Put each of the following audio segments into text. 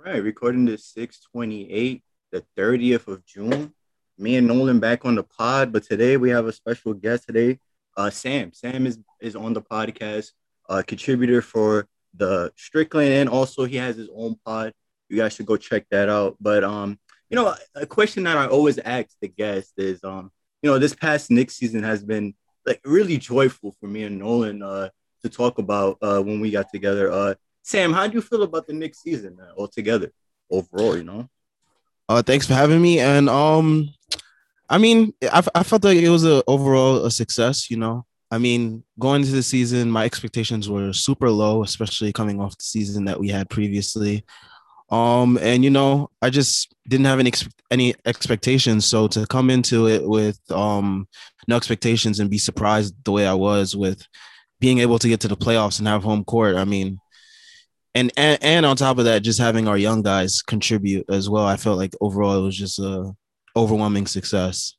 All right, recording this 628, the 30th of June. Me and Nolan back on the pod, but today we have a special guest today. Uh Sam. Sam is is on the podcast, uh contributor for the Strickland, and also he has his own pod. You guys should go check that out. But um, you know, a question that I always ask the guest is um, you know, this past Knicks season has been like really joyful for me and Nolan uh to talk about uh when we got together. Uh Sam, how do you feel about the Knicks season uh, altogether, overall? You know. Uh, thanks for having me. And um, I mean, I, I felt like it was a overall a success. You know, I mean, going into the season, my expectations were super low, especially coming off the season that we had previously. Um, and you know, I just didn't have any any expectations. So to come into it with um no expectations and be surprised the way I was with being able to get to the playoffs and have home court, I mean, and, and and on top of that, just having our young guys contribute as well. I felt like overall it was just a overwhelming success.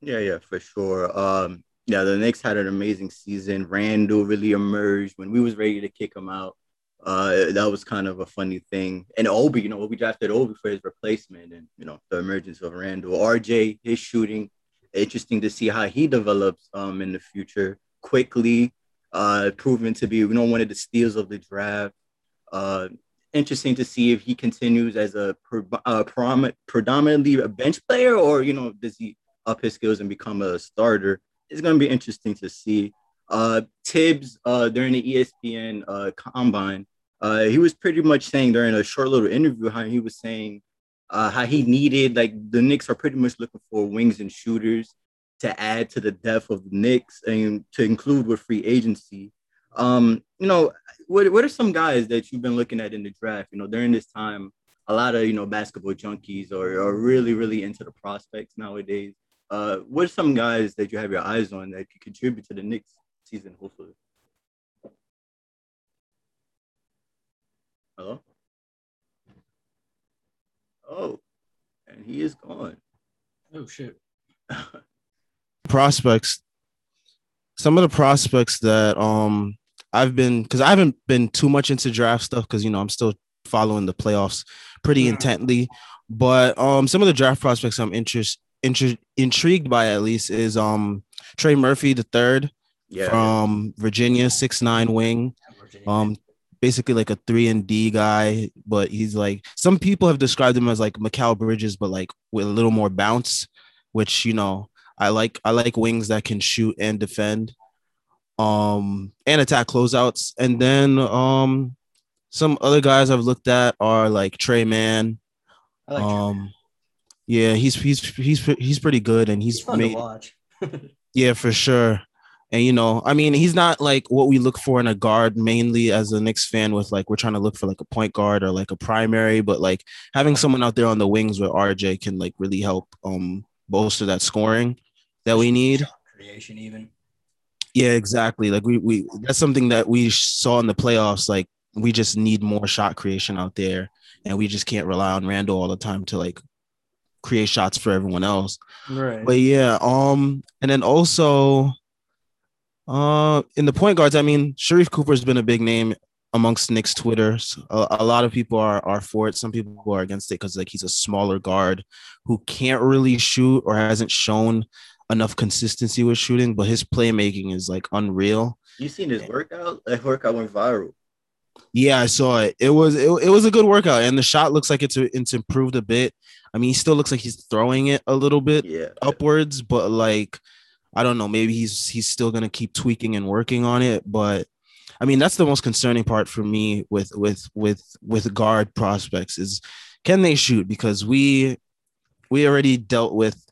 Yeah, yeah, for sure. Um, yeah, the Knicks had an amazing season. Randle really emerged when we was ready to kick him out. Uh, that was kind of a funny thing. And Obi, you know, we drafted Obi for his replacement, and you know, the emergence of Randle. RJ, his shooting, interesting to see how he develops um in the future. Quickly, uh, proven to be you know one of the steals of the draft. Uh, interesting to see if he continues as a uh, predominantly a bench player, or you know, does he up his skills and become a starter? It's going to be interesting to see. Uh, Thibs uh, during the ESPN uh, combine, uh, he was pretty much saying during a short little interview how he was saying uh, how he needed like the Knicks are pretty much looking for wings and shooters to add to the depth of the Knicks and to include with free agency. Um, you know, what, what are some guys that you've been looking at in the draft? You know, during this time, a lot of you know basketball junkies are, are really really into the prospects nowadays. Uh, what are some guys that you have your eyes on that could contribute to the Knicks season, hopefully? Hello. Oh, and he is gone. Oh shit. prospects. Some of the prospects that um I've been because I haven't been too much into draft stuff because you know I'm still following the playoffs pretty yeah. intently. But um, some of the draft prospects I'm interest, inter- intrigued by at least is um Trey Murphy the third yeah, from yeah. Virginia, six nine wing. Um, basically like a three and D guy, but he's like some people have described him as like Mikal Bridges, but like with a little more bounce, which you know I like. I like wings that can shoot and defend um, and attack closeouts. And then um, some other guys I've looked at are like Tre Mann. Like um, yeah, he's he's he's he's pretty good, and he's, he's made. yeah, for sure. And you know, I mean, he's not like what we look for in a guard mainly as a Knicks fan. With like, we're trying to look for like a point guard or like a primary, but like having someone out there on the wings with RJ can like really help um bolster that scoring that we need. Creation, even. Yeah, exactly. Like we we that's something that we saw in the playoffs. Like we just need more shot creation out there, and we just can't rely on Randle all the time to like create shots for everyone else. Right. But yeah, um, and then also, uh, in the point guards, I mean, Sharife Cooper's been a big name amongst Knicks Twitter. A, a, lot of people are are for it. Some people are against it because like he's a smaller guard who can't really shoot or hasn't shown enough consistency with shooting, but his playmaking is like unreal. You seen his workout? That workout went viral. Yeah, I saw it. It was it, it was a good workout, and the shot looks like it's it's improved a bit. I mean, he still looks like he's throwing it a little bit yeah. upwards, but like I don't know, maybe he's he's still gonna keep tweaking and working on it. But I mean, that's the most concerning part for me with with with with guard prospects is can they shoot? Because we we already dealt with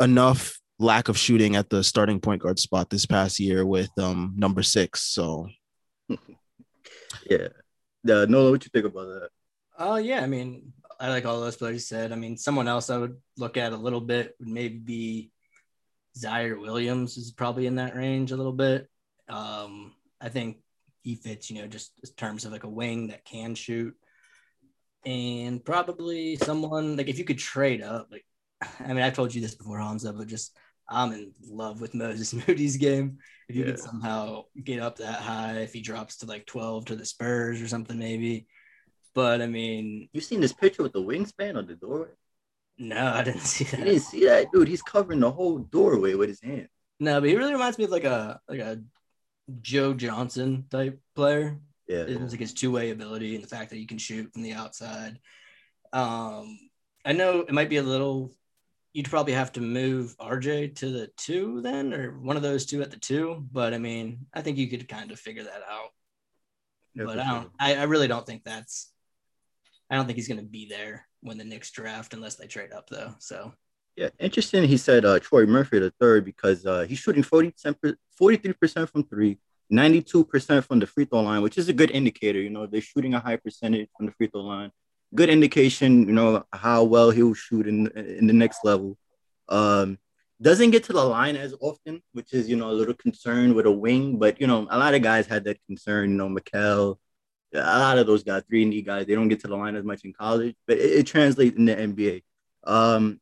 enough lack of shooting at the starting point guard spot this past year with um number six. So yeah. Uh, Nola, what you think about that? Oh uh, yeah, I mean, I like all those players said. I mean, someone else I would look at a little bit would maybe be Ziaire Williams is probably in that range a little bit. Um, I think he fits, you know, just in terms of like a wing that can shoot. And probably someone like if you could trade up, like I mean, I've told you this before, Hamza, but just I'm in love with Moses Moody's game. If you yeah. could somehow get up that high, if he drops to like 12 to the Spurs or something, maybe but I mean, You seen this picture with the wingspan on the doorway? no, I didn't see You that. didn't see that, dude. He's covering the whole doorway with his hand. No, but he really reminds me of like a like a Joe Johnson type player. Yeah, it's like his two way ability and the fact that he can shoot from the outside. Um, I know it might be a little. You'd probably have to move RJ to the two then, or one of those two at the two. But I mean, I think you could kind of figure that out. Yeah, but I don't. sure. I, I really don't think that's. I don't think he's going to be there when the Knicks draft unless they trade up though. So Yeah, interesting. He said uh, Troy Murphy the third because uh, he's shooting 43 percent from three, 92 percent from the free throw line, which is a good indicator. You know, they're shooting a high percentage from the free throw line. Good indication, you know, how well he'll shoot in in the next level. Um, doesn't get to the line as often, which is you know a little concern with a wing. But you know, a lot of guys had that concern. You know, Mikal, a lot of those guys, three and D guys, they don't get to the line as much in college, but it, it translates in the NBA. Um,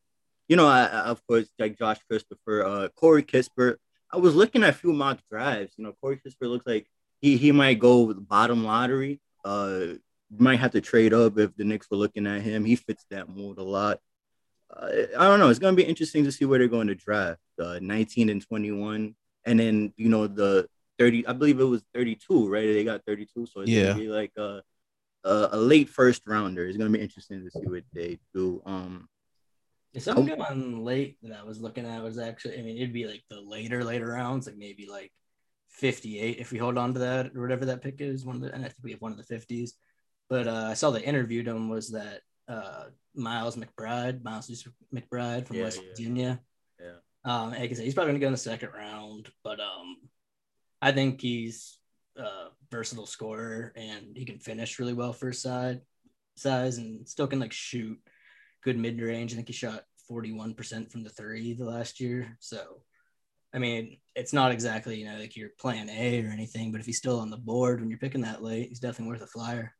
you know, I, I- of course, like Josh Christopher, uh, Corey Kispert. I was looking at a few mock drives. You know, Corey Kispert looks like he he might go with the bottom lottery. Uh, might have to trade up if the Knicks were looking at him. He fits that mold a lot. Uh, I don't know. It's gonna be interesting to see where they're going to draft. Uh, 19 and 21, and then you know the 30. I believe it was 32, right? They got 32, so it's Yeah. gonna be like a, a a late first rounder. It's gonna be interesting to see what they do. Um, If something going late that I was looking at was actually, I mean, it'd be like the later, later rounds, like maybe like 58 if we hold on to that or whatever that pick is. One of the, and I think we have one of the 50s. But uh, I saw they interviewed him was that uh, Miles McBride, Miles McBride from Yeah, West yeah. Virginia. Yeah. Um, like I said, he's probably gonna go in the second round, but um, I think he's a versatile scorer and he can finish really well for his side size and still can like shoot good mid range. I think he shot 41% from the three the last year. So, I mean, it's not exactly, you know, like your plan A or anything, but if he's still on the board when you're picking that late, he's definitely worth a flyer.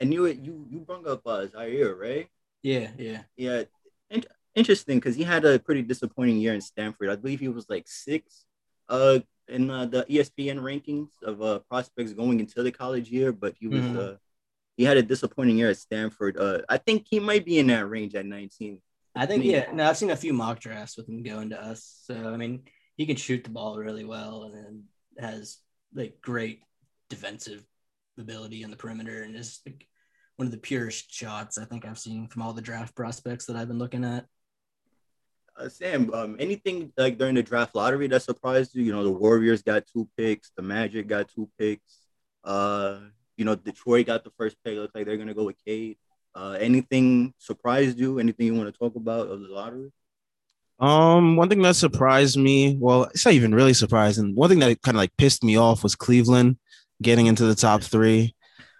And you it you you brought up uh, Ziaire, right? Yeah, yeah. Yeah, in- interesting because he had a pretty disappointing year in Stanford. I believe he was like six uh, in uh, the ESPN rankings of uh, prospects going into the college year, but he was Mhm. uh, he had a disappointing year at Stanford. Uh, I think he might be in that range at 19. I think, yeah. No, I've seen a few mock drafts with him going to us. So, I mean, he can shoot the ball really well and has like great defensive ability on the perimeter and is like one of the purest shots I think I've seen from all the draft prospects that I've been looking at. Uh, Sam, um, anything like during the draft lottery that surprised you? You know, the Warriors got two picks, the Magic got two picks. Uh, you know, Detroit got the first pick. Looks like they're gonna go with Cade. Uh, anything surprised you? Anything you want to talk about of the lottery? Um, one thing that surprised me, well, it's not even really surprising. One thing that kind of like pissed me off was Cleveland getting into the top three.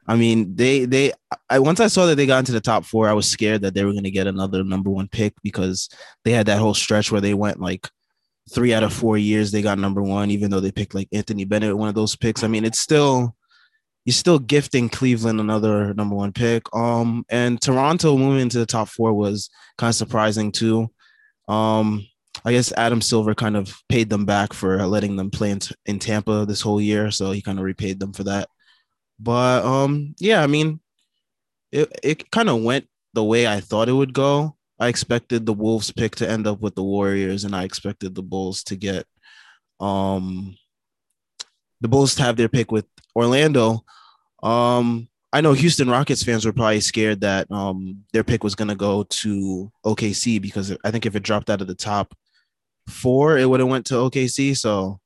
I mean, they they I once I saw that they got into the top four, I was scared that they were gonna get another number one pick because they had that whole stretch where they went like three out of four years they got number one, even though they picked like Anthony Bennett, one of those picks. I mean, it's still you're still gifting Cleveland another number one pick. Um, and Toronto moving into the top four was kind of surprising too. Um, I guess Adam Silver kind of paid them back for letting them play in, in Tampa this whole year, so he kind of repaid them for that. But um, yeah, I mean, it it kind of went the way I thought it would go. I expected the Wolves pick to end up with the Warriors, and I expected the Bulls to get um the Bulls to have their pick with Orlando. Um, I know Houston Rockets fans were probably scared that um their pick was gonna go to OKC because I think if it dropped out of the top four, it would have went to OKC. So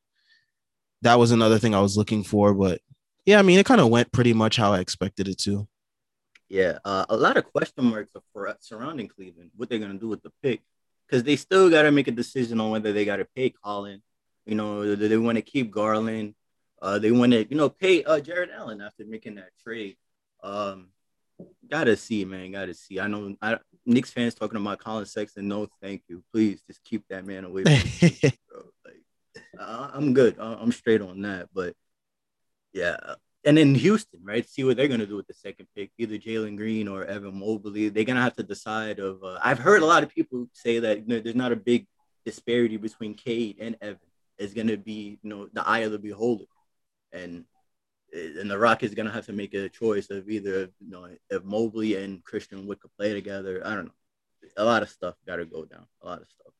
that was another thing I was looking for. But yeah, I mean, it kind of went pretty much how I expected it to. Yeah, uh, a lot of question marks for, surrounding Cleveland. What they're gonna do with the pick, because they still got to make a decision on whether they got to pay Collin. You know, they, they want to keep Garland. Uh, they want to, you know, pay uh, Jarrett Allen after making that trade. Um, gotta see, man. Gotta see. I know I, Knicks fans talking about Collin Sexton. No, thank you. Please just keep that man away from me, bro. Like, I, I'm good. I- I'm straight on that. But yeah, and then Houston, right? See what they're gonna do with the second pick, either Jalen Green or Evan Mobley. They're gonna have to decide. Of uh, I've heard a lot of people say that you know, there's not a big disparity between Cade and Evan. It's gonna be you know the eye of the beholder, and and the Rockets gonna have to make a choice of either you know if Mobley and Christian Wood could play together. I don't know. A lot of stuff got to go down. A lot of stuff.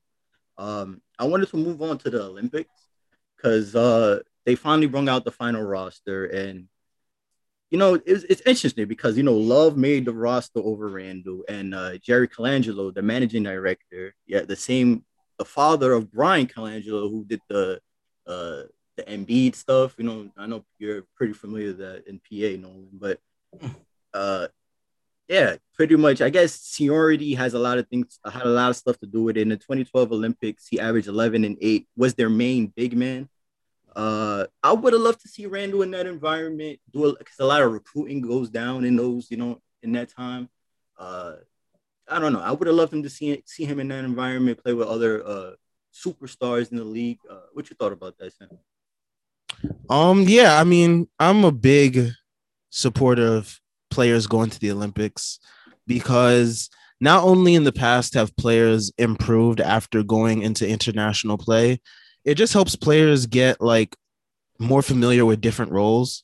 Um, I wanted to move on to the Olympics because uh, they finally brought out the final roster, and you know it's, it's interesting because you know Love made the roster over Randle and uh, Jerry Colangelo, the managing director, yeah, the same, the father of Bryan Colangelo, who did the uh, the Embiid stuff. You know, I know you're pretty familiar with that in PA, Nolan, but uh, yeah, pretty much. I guess seniority has a lot of things, had a lot of stuff to do with it. In the 2012 Olympics, he averaged 11 and 8, was their main big man. Uh, I would have loved to see Randle in that environment, do because a lot of recruiting goes down in those, you know, in that time. Uh, I don't know. I would have loved him to see see him in that environment, play with other uh superstars in the league. Uh, what you thought about that, Sam? Um, yeah, I mean, I'm a big supporter of players going to the Olympics because not only in the past have players improved after going into international play, it just helps players get like more familiar with different roles.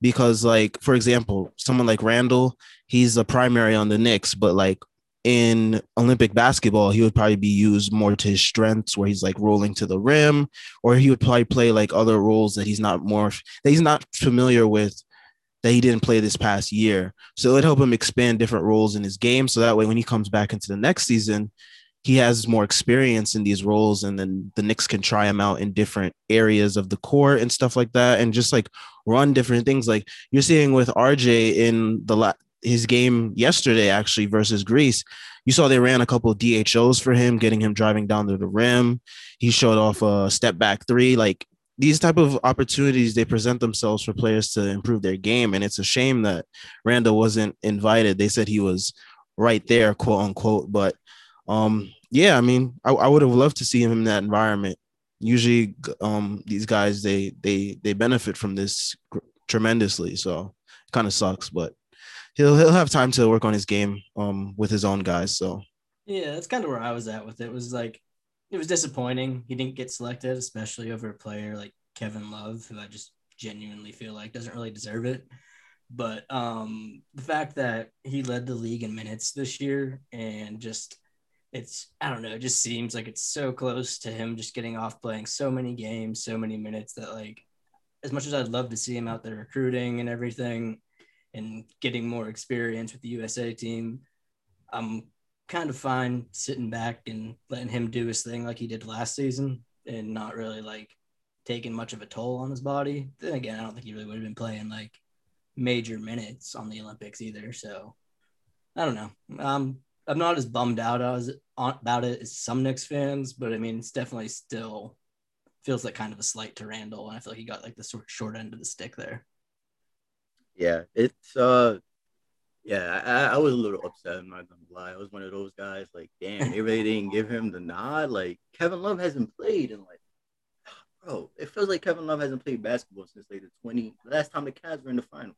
Because, like, for example, someone like Randle, he's a primary on the Knicks, but like in Olympic basketball, he would probably be used more to his strengths, where he's like rolling to the rim, or he would probably play like other roles that he's not more that he's not familiar with that he didn't play this past year. So it help him expand different roles in his game. So that way, when he comes back into the next season, he has more experience in these roles, and then the Knicks can try him out in different areas of the court and stuff like that, and just like run different things. Like you're seeing with RJ in the la- his game yesterday actually versus Greece, you saw they ran a couple of DHOs for him, getting him driving down to the rim. He showed off a step back three. Like these type of opportunities, they present themselves for players to improve their game. And it's a shame that Randle wasn't invited. They said he was right there, quote unquote. But um, yeah, I mean, I, I would have loved to see him in that environment. Usually, um, these guys they they they benefit from this tremendously. So kind of sucks, but he'll he'll have time to work on his game um with his own guys. So yeah, that's kind of where I was at with it. it. Was like it was disappointing. He didn't get selected, especially over a player like Kevin Love, who I just genuinely feel like doesn't really deserve it. But um, the fact that he led the league in minutes this year and just it's I don't know, it just seems like it's so close to him just getting off playing so many games, so many minutes that like as much as I'd love to see him out there recruiting and everything, and getting more experience with the USA team. I'm kind of fine sitting back and letting him do his thing like he did last season and not really like taking much of a toll on his body. Then again, I don't think he really would have been playing like major minutes on the Olympics either. So I don't know. Um, I'm not as bummed out as about it as some Knicks fans, but I mean, it's definitely still feels like kind of a slight to Randle. and I feel like he got like the short end of the stick there yeah, it's uh, yeah, I, I was a little upset. I'm not gonna lie. I was one of those guys like, damn, they really didn't give him the nod. Like Kevin Love hasn't played in like, bro, it feels like Kevin Love hasn't played basketball since like the 20. last time the Cavs were in the final.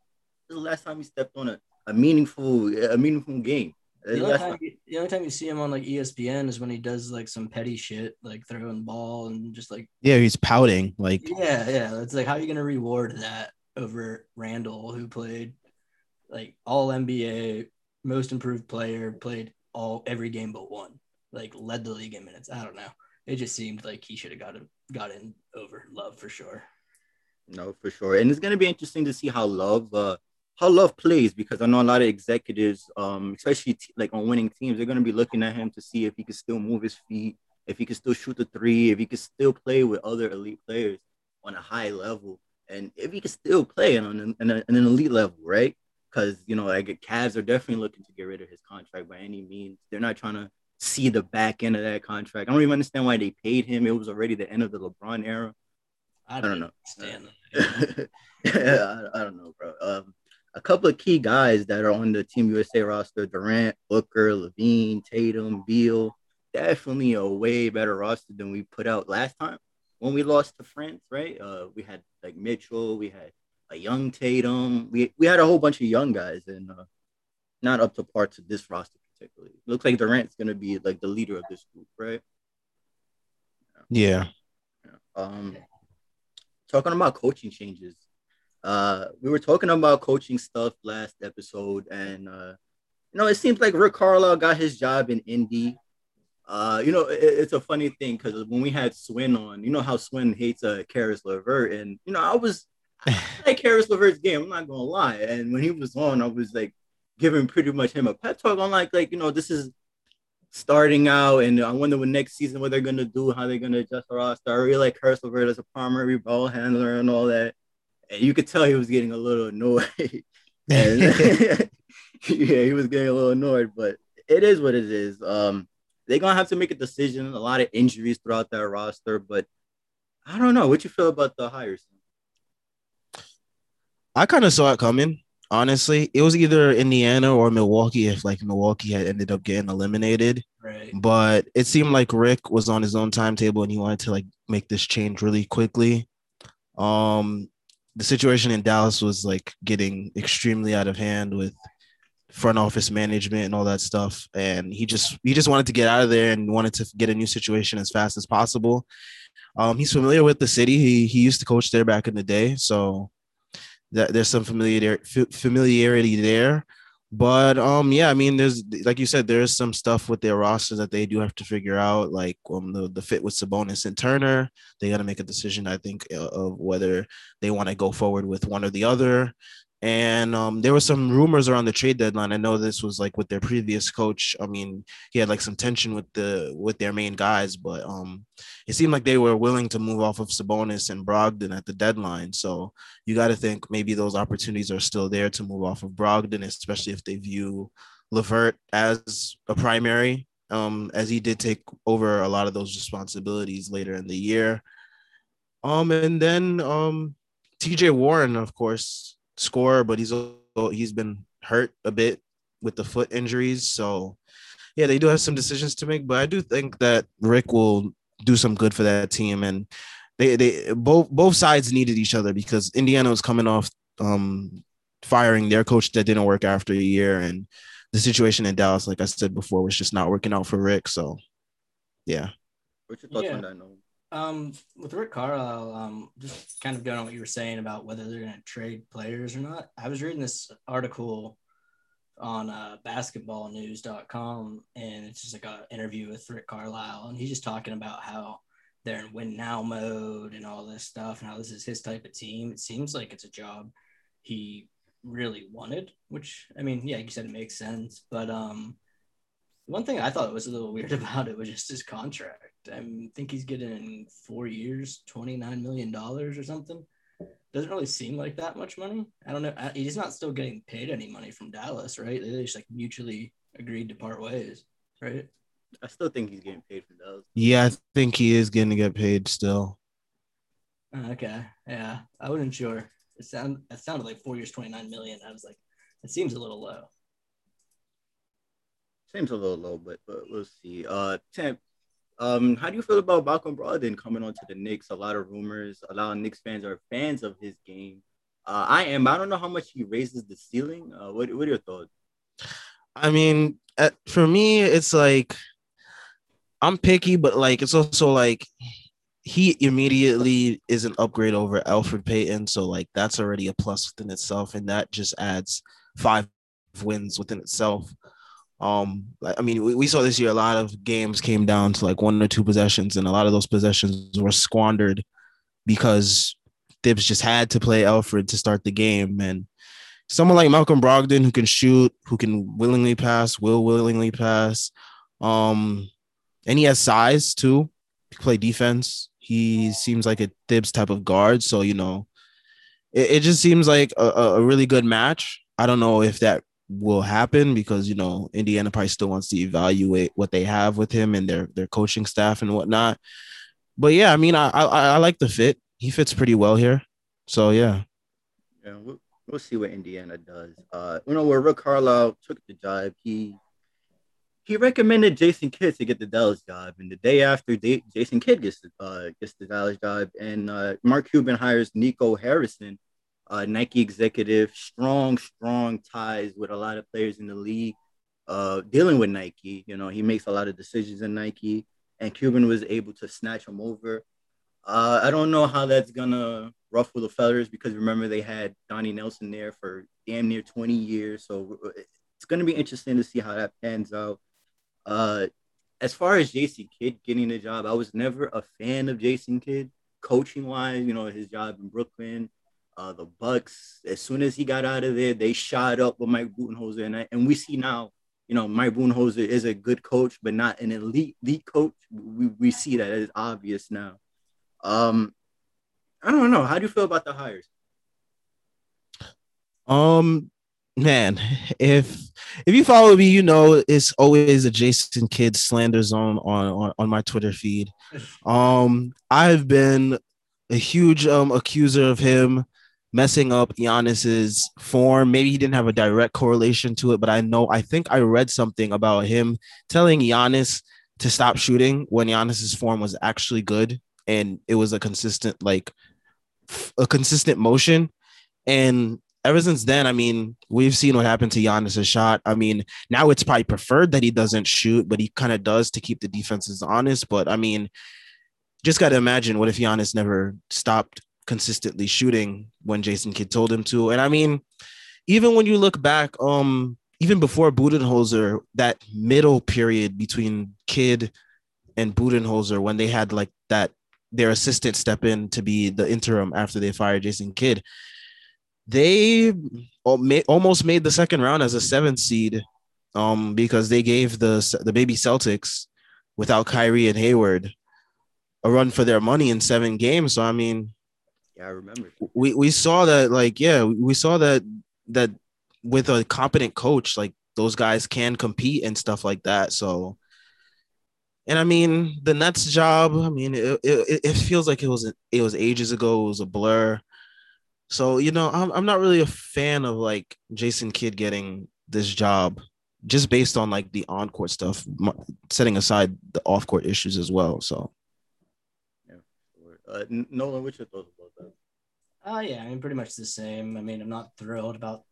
This is the last time he stepped on a, a meaningful a meaningful game. The only, time you, the only time you see him on like ESPN is when he does like some petty shit, like throwing the ball and just like yeah, he's pouting. Like yeah, yeah. It's like how are you gonna reward that? Over Randle, who played like all NBA, most improved player, played all every game but one, like led the league in minutes. I don't know. It just seemed like he should have got got in over Love for sure. No, for sure. And it's gonna be interesting to see how Love uh how Love plays because I know a lot of executives, um, especially t- like on winning teams, they're gonna be looking at him to see if he can still move his feet, if he can still shoot the three, if he can still play with other elite players on a high level and if he can still play on an, an, an elite level, right? Because you know, like Cavs are definitely looking to get rid of his contract by any means. They're not trying to see the back end of that contract. I don't even understand why they paid him. It was already the end of the LeBron era. I don't, I don't know. Understand. yeah, I, I, don't know, bro. Um, a couple of key guys that are on the Team USA roster: Durant, Booker, LaVine, Tatum, Beal. Definitely a way better roster than we put out last time when we lost to France, right? Uh, we had like Mitchell, we had a young Tatum, we we had a whole bunch of young guys, and uh, not up to par to this roster particularly. It looks like Durant's gonna be like the leader of this group, right? Yeah. yeah. Um, talking about coaching changes, Uh, we were talking about coaching stuff last episode, and uh, you know, it seems like Rick Carlisle got his job in Indy. Uh, you know, it, it's a funny thing because when we had Swin on, you know how Swin hates uh Caris LeVert, and you know, I was I like Caris LeVert's game. I'm not gonna lie, and when he was on, I was like giving pretty much him a pep talk on like like you know this is starting out, and I wonder what next season what they're gonna do, how they're gonna adjust the roster. I really like Caris LeVert as a primary ball handler and all that, and you could tell he was getting a little annoyed. and, yeah, he was getting a little annoyed, but it is what it is. Um, they're gonna have to make a decision. A lot of injuries throughout that roster, but I don't know. What you feel about the hires? I kind of saw it coming. Honestly, it was either Indiana or Milwaukee if like Milwaukee had ended up getting eliminated. Right. But it seemed like Rick was on his own timetable and he wanted to like make this change really quickly. Um, the situation in Dallas was like getting extremely out of hand with front office management and all that stuff. And he just he just wanted to get out of there and wanted to get a new situation as fast as possible. Um he's familiar with the city. He he used to coach there back in the day. So that there's some familiarity familiarity there. But um yeah i mean there's like you said there's some stuff with their roster that they do have to figure out like um the, the fit with sabonis and turner. They got to make a decision i think of whether they want to go forward with one or the other and um, there were some rumors around the trade deadline. I know this was like with their previous coach. I mean, he had like some tension with the with their main guys, but um, it seemed like they were willing to move off of Sabonis and Brogdon at the deadline. So you got to think maybe those opportunities are still there to move off of Brogdon, especially if they view LeVert as a primary, um, as he did take over a lot of those responsibilities later in the year. Um, and then um, TJ Warren, of course, scorer, but he's he's been hurt a bit with the foot injuries. So yeah, they do have some decisions to make, but I do think that Rick will do some good for that team. And they they both both sides needed each other because Indiana was coming off um, firing their coach that didn't work after a year, and the situation in Dallas, like I said before, was just not working out for Rick. So yeah. What's your thoughts yeah. on that? Nolan? Um, with Rick Carlisle, um, just kind of going on what you were saying about whether they're going to trade players or not. I was reading this article on uh, basketballnews.com, and it's just like an interview with Rick Carlisle, and he's just talking about how they're in win now mode and all this stuff, and how this is his type of team. It seems like it's a job he really wanted, which I mean, yeah, you said it makes sense, but um, one thing I thought was a little weird about it was just his contract. I think he's getting four years, twenty nine million dollars or something. Doesn't really seem like that much money. I don't know. He's not still getting paid any money from Dallas, right? They just like mutually agreed to part ways, right? I still think he's getting paid from Dallas. Yeah, I think he is going to get paid still. Oh, okay, yeah, I wasn't sure. It sound it sounded like four years, twenty nine million. I was like, it seems a little low. Seems a little low, but but we'll see. Uh, Temp, um, how do you feel about Malcolm Brogdon coming onto the Knicks? A lot of rumors. A lot of Knicks fans are fans of his game. Uh, I am. I don't know how much he raises the ceiling. Uh, what What are your thoughts? I mean, uh, for me, it's like I'm picky, but like it's also like he immediately is an upgrade over Elfrid Payton, so like that's already a plus within itself, and that just adds five wins within itself. Um, I mean, we, we saw this year a lot of games came down to like one or two possessions, and a lot of those possessions were squandered because Thibs just had to play Elfrid to start the game. And someone like Malcolm Brogdon who can shoot, who can willingly pass, will willingly pass. Um, and he has size too. To play defense. He seems like a Thibs type of guard. So, you know, it, it just seems like a, a really good match. I don't know if that will happen because you know Indiana probably still wants to evaluate what they have with him and their their coaching staff and whatnot. But yeah, I mean, I I, I like the fit. He fits pretty well here. So yeah. Yeah, we'll, we'll see what Indiana does. Uh, you know, where Rick Carlisle took the job, he he recommended Jason Kidd to get the Dallas job, and the day after Jason Kidd gets the uh, gets the Dallas job, and uh, Mark Cuban hires Nico Harrison uh, Nike executive, strong, strong ties with a lot of players in the league, uh, dealing with Nike. You know, he makes a lot of decisions in Nike, and Cuban was able to snatch him over. Uh, I don't know how that's gonna ruffle the feathers because remember they had Donnie Nelson there for damn near 20 years. So it's going to be interesting to see how that pans out. Uh, as far as Jason Kidd getting the job, I was never a fan of Jason Kidd coaching wise. You know his job in Brooklyn, uh, the Bucks. As soon as he got out of there, they shot up with Mike Budenholzer, and, and we see now. You know, Mike Budenholzer is a good coach, but not an elite elite coach. We, we see that it's obvious now. Um, I don't know. How do you feel about the hires? Um, man, if if you follow me, you know it's always a Jason Kidd slander zone on on, on my Twitter feed. Um, I've been a huge um accuser of him messing up Giannis's form. Maybe he didn't have a direct correlation to it, but I know I think I read something about him telling Giannis to stop shooting when Giannis's form was actually good and it was a consistent like a consistent motion. And ever since then, I mean, we've seen what happened to Giannis' shot. I mean, now it's probably preferred that he doesn't shoot, but he kind of does to keep the defenses honest. But I mean, just got to imagine what if Giannis never stopped consistently shooting when Jason Kidd told him to. And I mean, even when you look back, um, even before Budenholzer, that middle period between Kidd and Budenholzer, when they had like that their assistant step in to be the interim after they fired Jason Kidd. They almost made the second round as a seventh seed um, because they gave the the baby Celtics without Kyrie and Hayward a run for their money in seven games. So I mean, yeah, I remember. We we saw that like yeah, we saw that that with a competent coach, like those guys can compete and stuff like that. So and I mean, the Nets job. I mean, it, it, it feels like it was it was ages ago. It was a blur. So you know, I'm I'm not really a fan of like Jason Kidd getting this job, just based on like the on court stuff, setting aside the off court issues as well. So, yeah, uh, Nolan, what's your thoughts uh, yeah, I mean, pretty much the same. I mean, I'm not thrilled about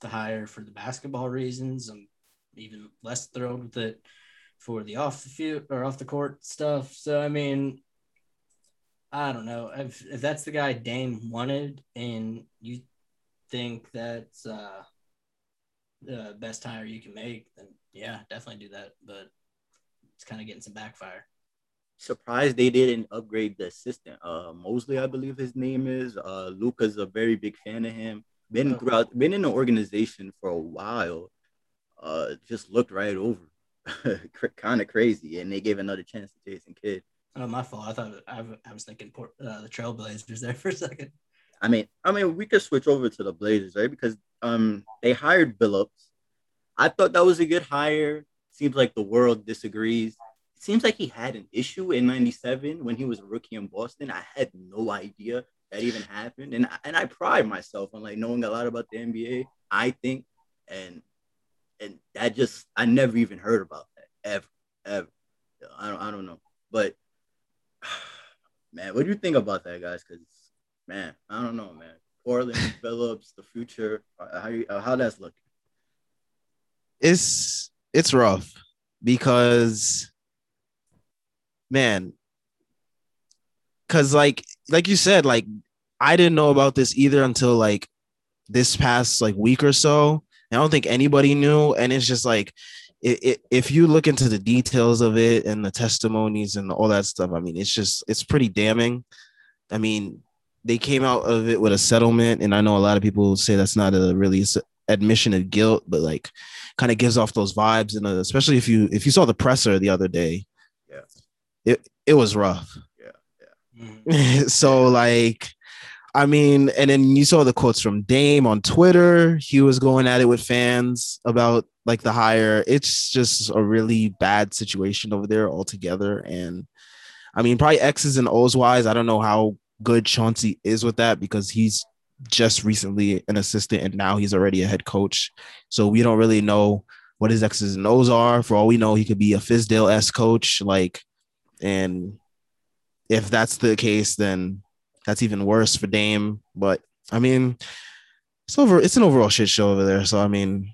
the hire for the basketball reasons. I'm even less thrilled with it for the off the field or off the court stuff. So I mean, I don't know if if that's the guy Dame wanted, and you think that's uh, the best hire you can make, then yeah, definitely do that. But it's kind of getting some backfire. Surprised they didn't upgrade the assistant. Uh, Mosley, I believe his name is. Uh, Luka's a very big fan of him. Been oh. been in the organization for a while. Uh, just looked right over kind of crazy, and they gave another chance to Jason Kidd. Oh, my fault. I thought I, I was thinking uh, the Trailblazers there for a second. I mean, I mean, we could switch over to the Blazers, right? Because um, they hired Billups. I thought that was a good hire. Seems like the world disagrees. Seems like he had an issue in '97 when he was a rookie in Boston. I had no idea that even happened, and and I pride myself on like knowing a lot about the NBA. I think, and and that just I never even heard about that ever, ever. I don't I don't know, but man, what do you think about that, guys? Because man, I don't know, man. Portland, Phillips, the future, how you, how that's looking? It's it's rough because man, because like like you said, like I didn't know about this either until like this past like week or so I don't think anybody knew. And it's just like, it, it, if you look into the details of it and the testimonies and all that stuff, I mean, it's just, it's pretty damning. I mean, they came out of it with a settlement. And I know a lot of people say that's not a really admission of guilt, but like kind of gives off those vibes. And uh, especially if you, if you saw the presser the other day, it, it was rough. Yeah. Yeah. Mm-hmm. so like, I mean, and then you saw the quotes from Dame on Twitter. He was going at it with fans about like the hire. It's just a really bad situation over there altogether. And I mean, probably X's and O's wise, I don't know how good Chauncey is with that because he's just recently an assistant and now he's already a head coach. So we don't really know what his X's and O's are. For all we know, he could be a Fizdale S coach. Like, and if that's the case, then that's even worse for Dame. But I mean, it's over. It's an overall shit show over there. So I mean,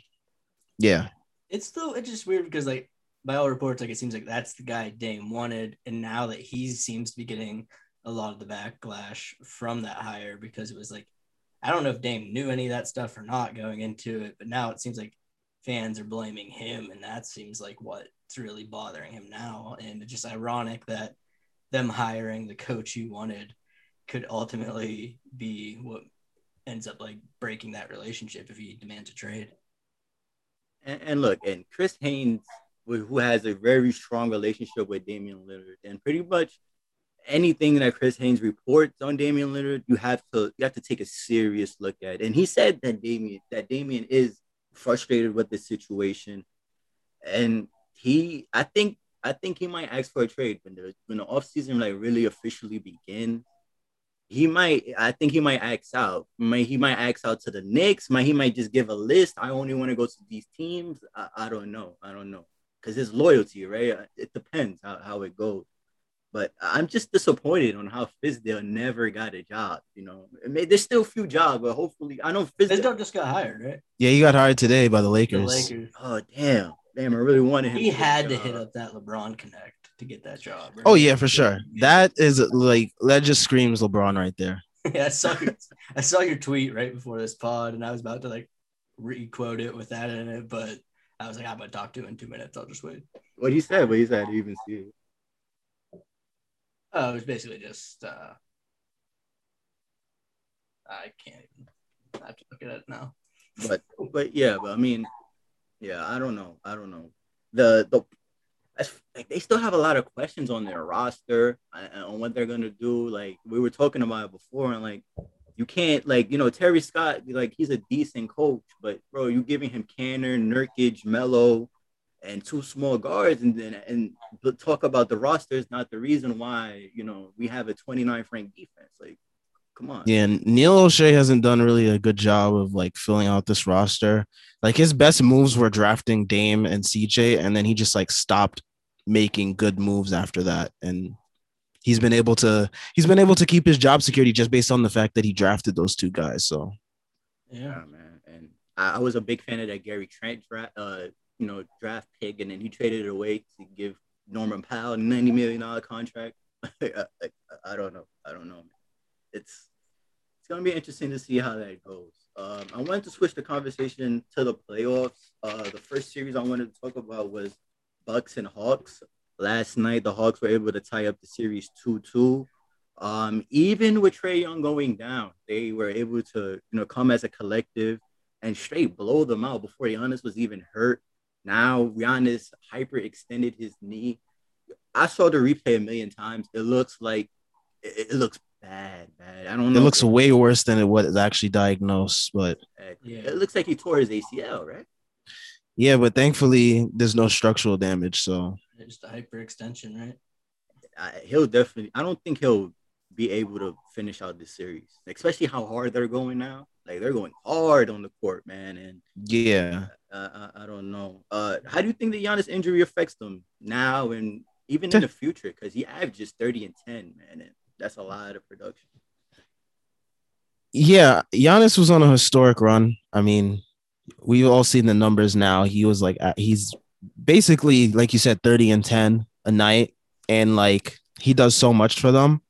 yeah. It's still it's just weird because like by all reports, like it seems like that's the guy Dame wanted, and now that he seems to be getting a lot of the backlash from that hire because it was like, I don't know if Dame knew any of that stuff or not going into it, but now it seems like fans are blaming him, and that seems like what's really bothering him now. And it's just ironic that them hiring the coach you wanted could ultimately be what ends up like breaking that relationship if he demands a trade. And, and look, and Chris Haynes, who has a very strong relationship with Damian Lillard, and pretty much anything that Chris Haynes reports on Damian Lillard, you have to you have to take a serious look at. And he said that Damian that Damian is frustrated with the situation, and he I think I think he might ask for a trade when the when the offseason like really officially begins he might I think he might ask out. Might he might ask out to the Knicks. Might he might just give a list. I only want to go to these teams. I, I don't know. I don't know. Cause his loyalty, right? It depends how, how it goes. But I'm just disappointed on how Fizdale never got a job. You know, I mean, there's still a few jobs, but hopefully, I know Fizdale, Fizdale just got hired, right? Yeah, he got hired today by the Lakers. The Lakers. Oh damn, damn! I really wanted him. He had to hit up that LeBron connect to get that job. Right? Oh yeah, for sure. That is like that just screams LeBron right there. yeah, I saw your, I saw your tweet right before this pod, and I was about to like re-quote it with that in it, but I was like, I'm gonna talk to him in two minutes. I'll just wait. What he said? What he said? I didn't even see it. Oh, it was basically just uh I can't even. I have to look at it now. But but yeah, but I mean, yeah, I don't know. I don't know. The the like they still have a lot of questions on their roster uh, on what they're gonna do. Like we were talking about it before, and like you can't like you know Terry Stotts like he's a decent coach, but bro, you giving him Kanter, Nurkic, Melo, and two small guards, and then and talk about the roster is not the reason why you know we have a 29th ranked defense. Like, come on. Yeah, Neil Olshey hasn't done really a good job of like filling out this roster. Like his best moves were drafting Dame and CJ, and then he just like stopped making good moves after that and he's been able to he's been able to keep his job security just based on the fact that he drafted those two guys so yeah man and i was a big fan of that gary trent draft uh you know draft pick and then he traded it away to give norman powell a 90 million dollar contract I, I, don't know i don't know it's it's gonna be interesting to see how that goes um, i wanted to switch the conversation to the playoffs uh the first series i wanted to talk about was Bucks and Hawks. Last night, the Hawks were able to tie up the series 2 2. Um, even with Trae Young going down, they were able to, you know, come as a collective and straight blow them out before Giannis was even hurt. Now Giannis hyperextended his knee. I saw the replay a million times. It looks like it, it looks bad, bad. I don't know. It looks way worse than it was actually diagnosed, but yeah. it looks like he tore his ACL, right? Yeah, but thankfully there's no structural damage. So just a hyperextension, right? I, he'll definitely. I don't think he'll be able to finish out this series, especially how hard they're going now. Like they're going hard on the court, man. And yeah, uh, I, I, don't know. Uh, how do you think the Giannis injury affects them now and even in the future? Because he averages thirty and ten, man, and that's a lot of production. Yeah, Giannis was on a historic run. I mean, we've all seen the numbers now. He was like, he's basically, like you said, 30 and 10 a night. And like, he does so much for them.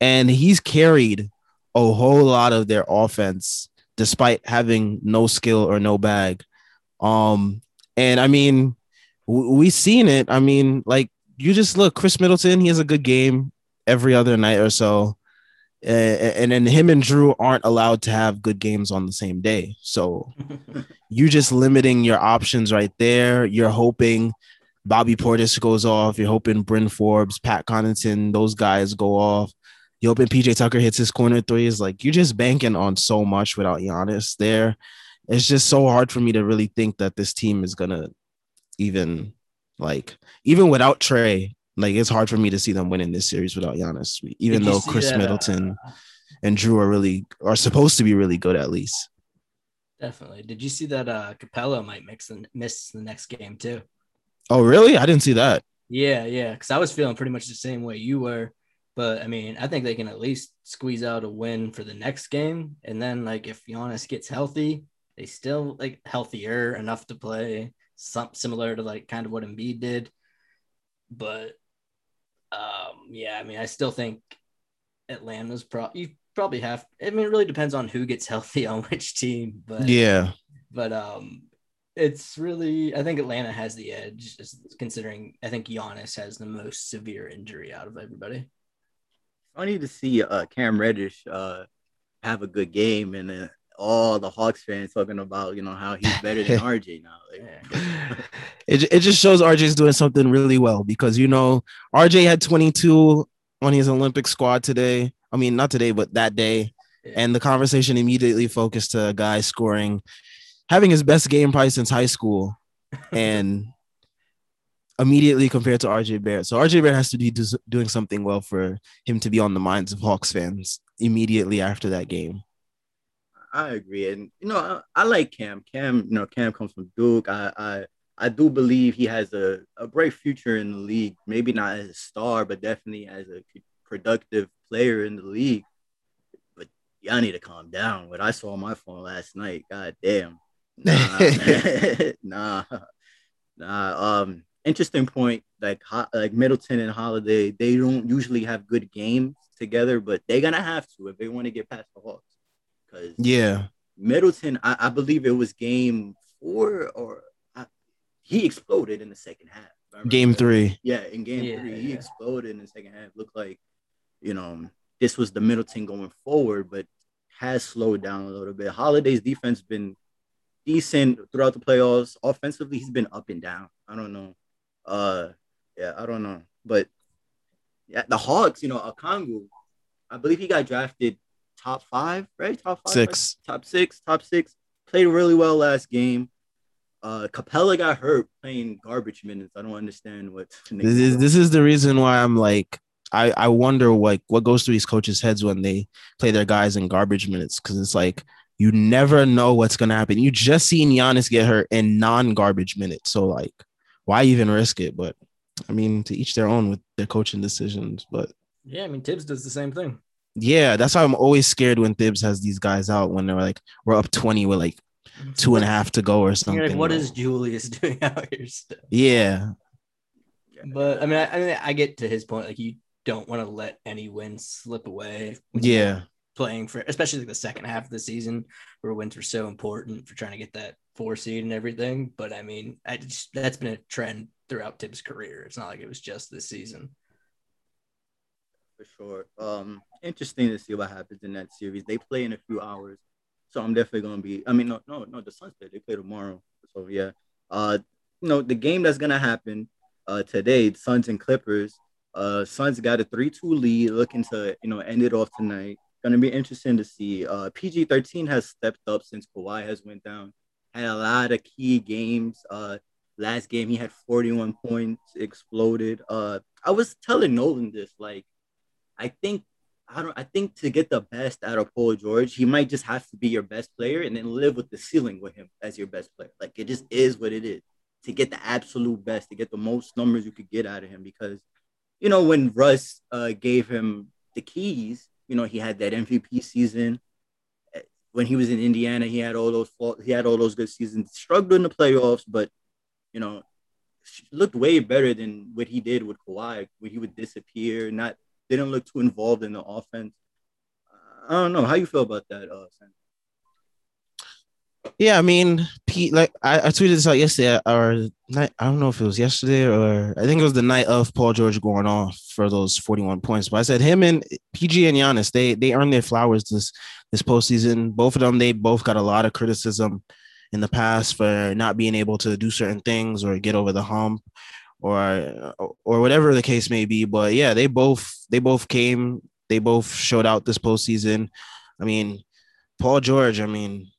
And he's carried a whole lot of their offense despite having no skill or no bag. Um, and I mean, we've seen it. I mean, like, you just look, Khris Middleton, he has a good game every other night or so and then him and Jrue aren't allowed to have good games on the same day. So you're just limiting your options right there. You're hoping Bobby Portis goes off. You're hoping Bryn Forbes, Pat Connaughton, those guys go off. You're hoping PJ Tucker hits his corner threes. Like you're just banking on so much without Giannis there. It's just so hard for me to really think that this team is gonna even like even without Trae. like it's hard for me to see them winning this series without Giannis, even though Khris that, Middleton uh, and Jrue are really are supposed to be really good at least. Definitely. Did you see that uh Capela might mix and miss the next game too? Oh, really? I didn't see that. Yeah, yeah. Because I was feeling pretty much the same way you were. But I mean, I think they can at least squeeze out a win for the next game. And then, like, if Giannis gets healthy, they still like healthier enough to play some similar to like kind of what Embiid did. But um, yeah, I mean, I still think Atlanta's pro you probably have I mean it really depends on who gets healthy on which team, but Yeah. but um it's really I think Atlanta has the edge considering I think Giannis has the most severe injury out of everybody. Funny to see uh, Cam Reddish uh, have a good game and uh, all the Hawks fans talking about you know how he's better than RJ now. Like, it, it just shows RJ's doing something really well because you know RJ had 22 on his Olympic squad today. I mean, not today, but that day. Yeah. And the conversation immediately focused to a guy scoring, having his best game probably since high school, and immediately compared to RJ Barrett. So RJ Barrett has to be do, doing something well for him to be on the minds of Hawks fans immediately after that game. I agree, and you know I, I like Cam. Cam, you know Cam comes from Duke. I I, I do believe he has a, a bright future in the league. Maybe not as a star, but definitely as a productive player in the league. But y'all need to calm down. What I saw on my phone last night, god damn. Nah, nah, nah. Um, interesting point. Like like Middleton and Holiday, they don't usually have good games together, but they're gonna have to if they want to get past the Hawks. Because Yeah. Middleton, I, I believe it was game four or I, he exploded in the second half. Game that. three. Yeah, in game Yeah, three, he exploded in the second half. Looked like, you know, this was the Middleton going forward, but has slowed down a little bit. Holiday's defense been decent throughout the playoffs. Offensively, he's been up and down. I don't know. Uh, yeah, I don't know, but yeah, the Hawks, you know, Okongwu, I believe he got drafted top five, right? Top five, Six. top six, top six. Played really well last game. Uh, Capela got hurt playing garbage minutes. I don't understand what. This is this is the reason why I'm like I I wonder like what goes through these coaches' heads when they play their guys in garbage minutes because it's like you never know what's gonna happen. You just seen Giannis get hurt in non-garbage minutes, so like why even risk it? But I mean, to each their own with their coaching decisions. But Yeah, I mean Thibs does the same thing. yeah, that's why I'm always scared when Thibs has these guys out when they're like we're up twenty with like two and a half to go or You're something. like, what is Julius doing out here still? Yeah, But I mean, I, I mean, I get to his point. Like, you don't want to let any wins slip away. yeah. playing for, especially like the second half of the season, where wins are so important for trying to get that four seed and everything. But I mean, I just, that's been a trend throughout Thibs' career. It's not like it was just this season. for sure. Um, interesting to see what happens in that series. They play in a few hours, so I'm definitely gonna be. I mean, no, no, no. The Suns play. They play tomorrow. So yeah. Uh, you know, the game that's gonna happen uh today, Suns and Clippers. Uh, Suns got a three-two lead, looking to you know end it off tonight. Gonna be interesting to see. Uh, PG-13 has stepped up since Kawhi has went down. Had a lot of key games. Uh, last game he had 41 points, exploded. Uh, I was telling Nolan this like. I think I don't I think to get the best out of Paul George, he might just have to be your best player and then live with the ceiling with him as your best player. Like it just is what it is. To get the absolute best, to get the most numbers you could get out of him. Because, you know, when Russ uh, gave him the keys, you know, he had that MVP season. When he was in Indiana, he had all those he had all those good seasons. Struggled in the playoffs, but you know, looked way better than what he did with Kawhi when he would disappear, not didn't look too involved in the offense. I don't know how you feel about that, uh, Sam? Yeah, I mean, Pete, like I, I tweeted this out yesterday or night. I don't know if it was yesterday or I think it was the night of Paul George going off for those 41 points. But I said him and PG and Giannis, they they earned their flowers this this postseason. Both of them, they both got a lot of criticism in the past for not being able to do certain things or get over the hump or or whatever the case may be. But yeah, they both they both came, they both showed out this postseason. I mean, Paul George, I mean,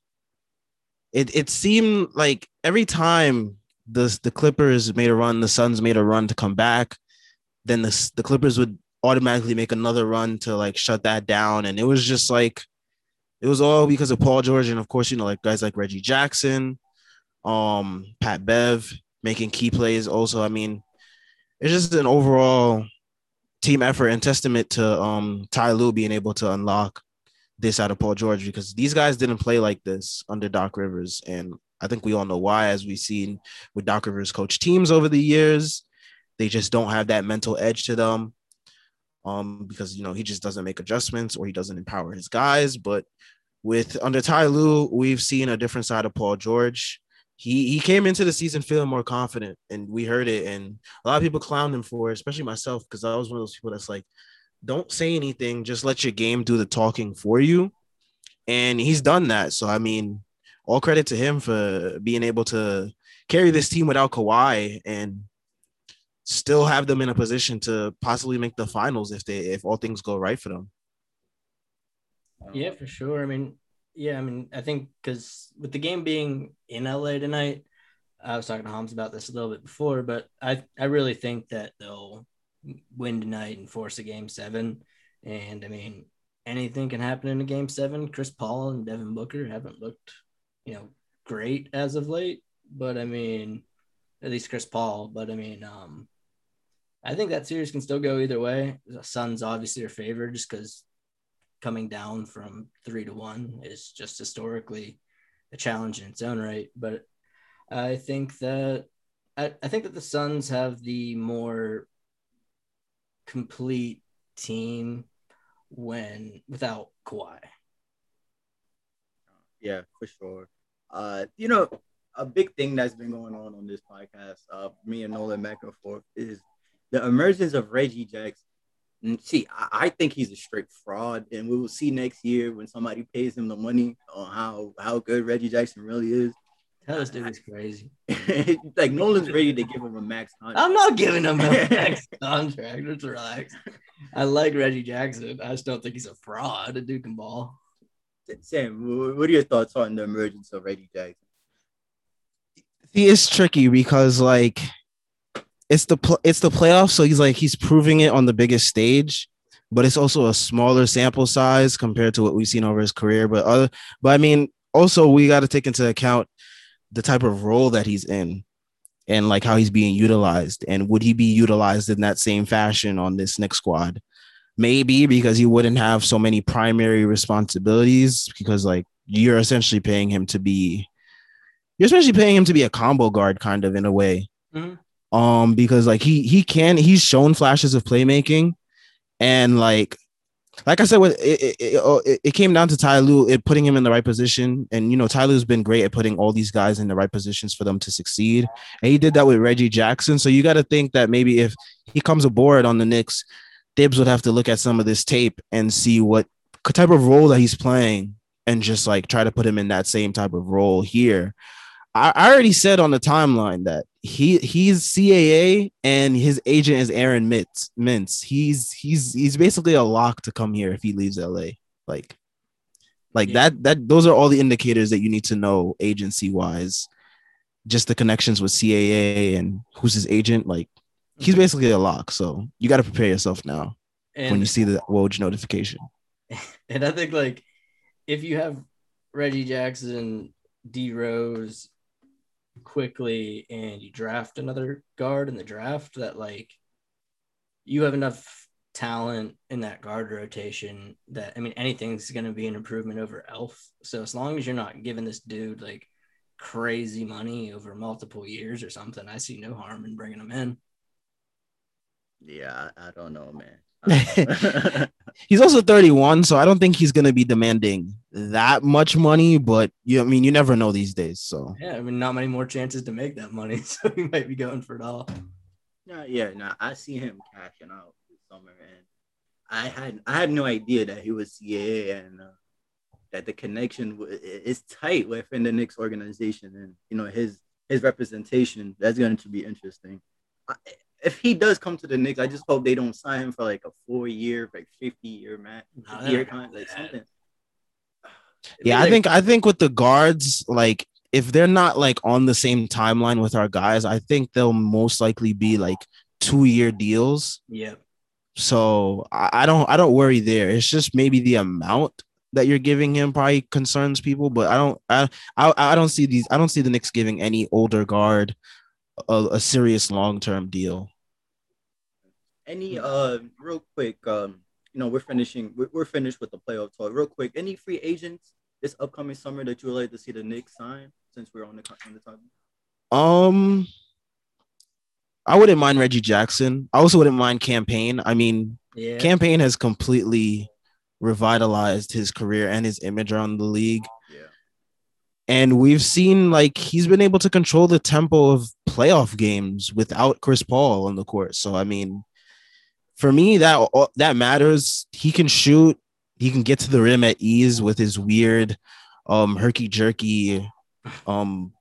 it it seemed like every time the the Clippers made a run, the Suns made a run to come back, then the the Clippers would automatically make another run to like shut that down, and it was just like it was all because of Paul George, and of course, you know, like guys like Reggie Jackson, um, Pat Bev making key plays. Also, I mean, it's just an overall team effort and testament to um Ty Lue being able to unlock this out of Paul George because these guys didn't play like this under Doc Rivers. And I think we all know why, as we've seen with Doc Rivers coach teams over the years. They just don't have that mental edge to them. um, because you know he just doesn't make adjustments or he doesn't empower his guys. But with under Ty Lue, we've seen a different side of Paul George. He he came into the season feeling more confident, and we heard it. And a lot of people clowned him for it, especially myself, because I was one of those people that's like, don't say anything, just let your game do the talking for you. And he's done that. So I mean, all credit to him for being able to carry this team without Kawhi and still have them in a position to possibly make the finals if they if all things go right for them. Yeah, for sure. I mean, yeah, I mean, I think because with the game being in LA tonight, I was talking to Holmes about this a little bit before, but I I really think that they'll win tonight and force a game seven. And I mean, anything can happen in a game seven. Chris Paul and Devin Booker haven't looked, you know, great as of late, but I mean, at least Chris Paul. But I mean, um, I think that series can still go either way. The Suns obviously are favored just because coming down from three to one is just historically a challenge in its own right. But I think that I, I think that the Suns have the more complete team when without Kawhi. Yeah, for sure. Uh, you know, a big thing that's been going on on this podcast, uh, me and Nolan back and forth, is the emergence of Reggie Jackson. And see, I, I think he's a straight fraud, and we will see next year when somebody pays him the money on how how good Reggie Jackson really is. Tell this dude is crazy. like Nolan's ready to give him a max contract. I'm not giving him a max contract. Just relax. I like Reggie Jackson. I just don't think he's a fraud. A dude can ball. Sam, what are your thoughts on the emergence of Reggie Jackson? See, it's tricky because like it's the pl- it's the playoffs, so he's like he's proving it on the biggest stage, but it's also a smaller sample size compared to what we've seen over his career. But other, but I mean, also we got to take into account the type of role that he's in and like how he's being utilized and would he be utilized in that same fashion on this next squad maybe because he wouldn't have so many primary responsibilities because like you're essentially paying him to be you're essentially paying him to be a combo guard kind of in a way mm-hmm. um because like he he can he's shown flashes of playmaking and like like I said, it, it, it, oh, it, came down to Ty Lue, it putting him in the right position. And, you know, Ty Lue's been great at putting all these guys in the right positions for them to succeed. And he did that with Reggie Jackson. So you got to think that maybe if he comes aboard on the Knicks, Thibs would have to look at some of this tape and see what type of role that he's playing and just like try to put him in that same type of role here. I, I already said on the timeline that he he's CAA and his agent is Aaron Mintz. Mintz. He's he's he's basically a lock to come here if he leaves LA. Like like yeah. that that those are all the indicators that you need to know agency wise. Just the connections with CAA and who's his agent. Like he's basically a lock. So you got to prepare yourself now and, when you see the Woj notification. And I think like if you have Reggie Jackson, D Rose, quickly and you draft another guard in the draft that like you have enough talent in that guard rotation that I mean anything's going to be an improvement over Elf. So as long as you're not giving this dude like crazy money over multiple years or something, I see no harm in bringing him in. Yeah, I don't know, man. he's also 31, so I don't think he's gonna be demanding that much money. But you, I mean, you never know these days. So yeah, I mean, not many more chances to make that money, so he might be going for it all. Yeah, yeah, no, I see him cashing out this summer, and I had I had no idea that he was CAA and uh, that the connection is tight within the Knicks organization, and you know his his representation. That's going to be interesting. I, if he does come to the Knicks, I just hope they don't sign him for like a four year, like fifty year man, no, year contract, like something. Yeah, like, I think I think with the guards, like if they're not like on the same timeline with our guys, I think they'll most likely be like two year deals. Yeah. So I, I don't I don't worry there. It's just maybe the amount that you're giving him probably concerns people, but I don't I I, I don't see these I don't see the Knicks giving any older guard a, a serious long term deal. Any uh real quick um you know we're finishing we're, we're finished with the playoff talk real quick. Any free agents this upcoming summer that you would like to see the Knicks sign since we're on the on the topic? Um, I wouldn't mind Reggie Jackson. I also wouldn't mind Cam Payne. I mean, Yeah. Cam Payne has completely revitalized his career and his image around the league. Yeah. And we've seen like he's been able to control the tempo of playoff games without Chris Paul on the court. So I mean, for me, that that matters. He can shoot. He can get to the rim at ease with his weird, um, herky jerky, um,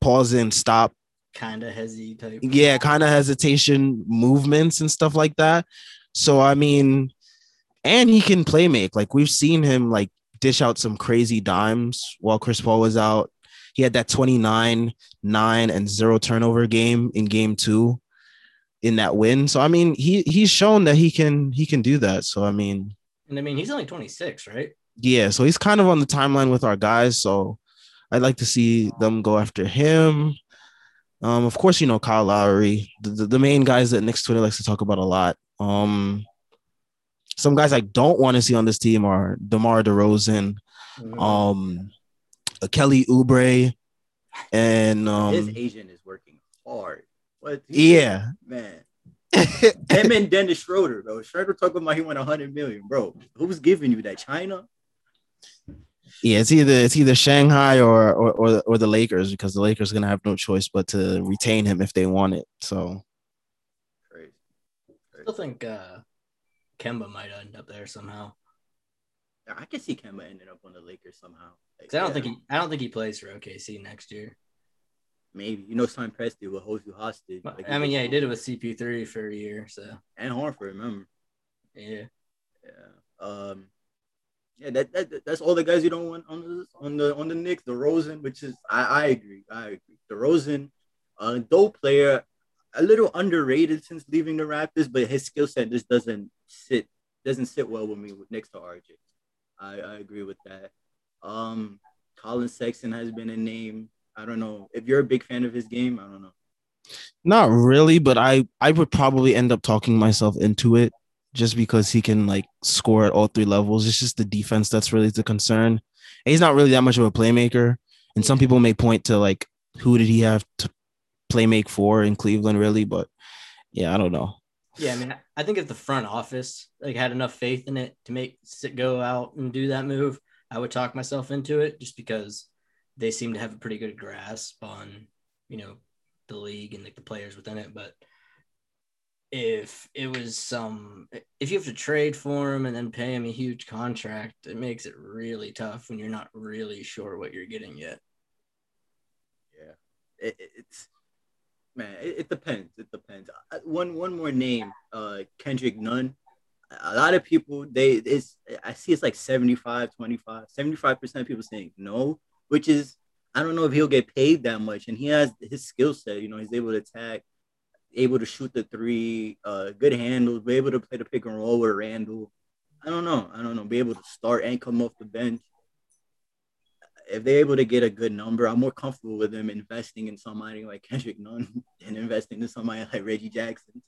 pause and stop kind of hezzy type. yeah, kind of hesitation movements and stuff like that. So I mean, and he can play make. Like we've seen him like dish out some crazy dimes while Chris Paul was out. He had that 29, 9, and zero turnover game in game two in that win. So I mean, he he's shown that he can he can do that. So I mean, and I mean he's only 26, right? Yeah, so he's kind of on the timeline with our guys. So I'd like to see them go after him. Um, of course, you know Kyle Lowry, the, the, the main guys that Knicks Twitter likes to talk about a lot. Um, some guys I don't want to see on this team are DeMar DeRozan, mm-hmm. um, Kelly Oubre, and um, his agent is working hard. What? Yeah, man. Him and Dennis Schroeder, bro. Schroeder talking about he won hundred million, bro. Who's giving you that? China? Yeah, it's either it's either Shanghai or or or, or the Lakers because the Lakers are gonna have no choice but to retain him if they want it. So, crazy. crazy. I still think uh, Kemba might end up there somehow. I can see Kemba ending up on the Lakers somehow. Like, I don't yeah. think he I don't think he plays for OKC next year. Maybe you know Sam Presti will hold you hostage. Like, I mean, yeah, he did it with CP3 for a year, so and Horford, remember? Yeah, yeah. Um, yeah, that, that that's all the guys you don't want on the on the on the Knicks. DeRozan, which is I, I agree, I agree. DeRozan, a dope player, a little underrated since leaving the Raptors, but his skill set just doesn't sit doesn't sit well with me next to RJ. I, I agree with that. Um, Collin Sexton has been a name. I don't know if you're a big fan of his game. I don't know. Not really, but I I would probably end up talking myself into it just because he can like score at all three levels. It's just the defense that's really the concern. And he's not really that much of a playmaker. And some people may point to like who did he have to play make for in Cleveland, really? But yeah, I don't know. Yeah, I mean, I think if the front office like had enough faith in it to make sit go out and do that move, I would talk myself into it just because they seem to have a pretty good grasp on you know the league and like the players within it. But if it was some if you have to trade for him and then pay him a huge contract, it makes it really tough when you're not really sure what you're getting yet. Yeah, it, it's man, it, it, depends. It depends. One one more name, uh, Kendrick Nunn. A lot of people they it's I see it's like 75, 25, 75 percent of people saying no, which is I don't know if he'll get paid that much, and he has his skill set. You know, he's able to attack able to shoot the three, uh, good handles, be able to play the pick and roll with Randle. I don't know. I don't know. Be able to start and come off the bench. If they're able to get a good number, I'm more comfortable with them investing in somebody like Kendrick Nunn than investing in somebody like Reggie Jackson.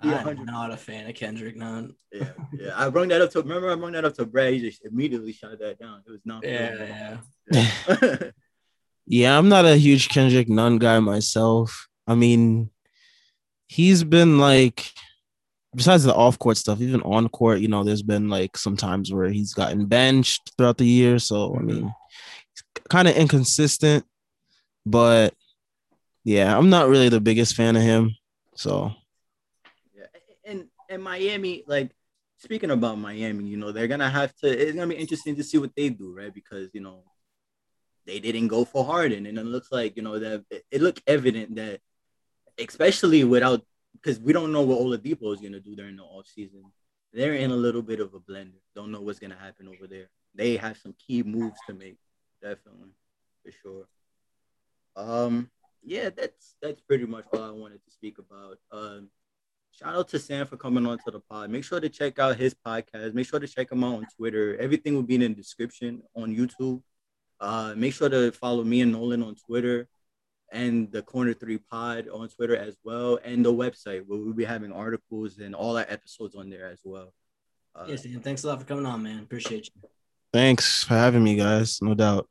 I'm not a fan of Kendrick Nunn. yeah, yeah. I brought that up to remember I brought that up to Brad. He just immediately shut that down. It was not. Yeah, yeah. Yeah. yeah, I'm not a huge Kendrick Nunn guy myself. I mean, he's been like besides the off court stuff, even on court, you know, there's been like some times where he's gotten benched throughout the year. So I mm-hmm. mean, kind of inconsistent, but yeah, I'm not really the biggest fan of him. So yeah, and Miami, like speaking about Miami, you know, they're gonna have to. It's gonna be interesting to see what they do, right? Because you know, they didn't go for Harden, and it looks like you know that it looked evident that especially without because we don't know what Oladipo is gonna do during the off season. They're in a little bit of a blender. Don't know what's gonna happen over there. They have some key moves to make, definitely, for sure. Um, yeah, that's that's pretty much all I wanted to speak about. Um, shout out to Sam for coming on to the pod. Make sure to check out his podcast. Make sure to check him out on Twitter. Everything will be in the description on YouTube. Uh, make sure to follow me and Nolan on Twitter and the Corner Three Pod on Twitter as well, and the website where we'll be having articles and all our episodes on there as well. Uh, yes, and thanks a lot for coming on, man. Appreciate you. Thanks for having me, guys. No doubt.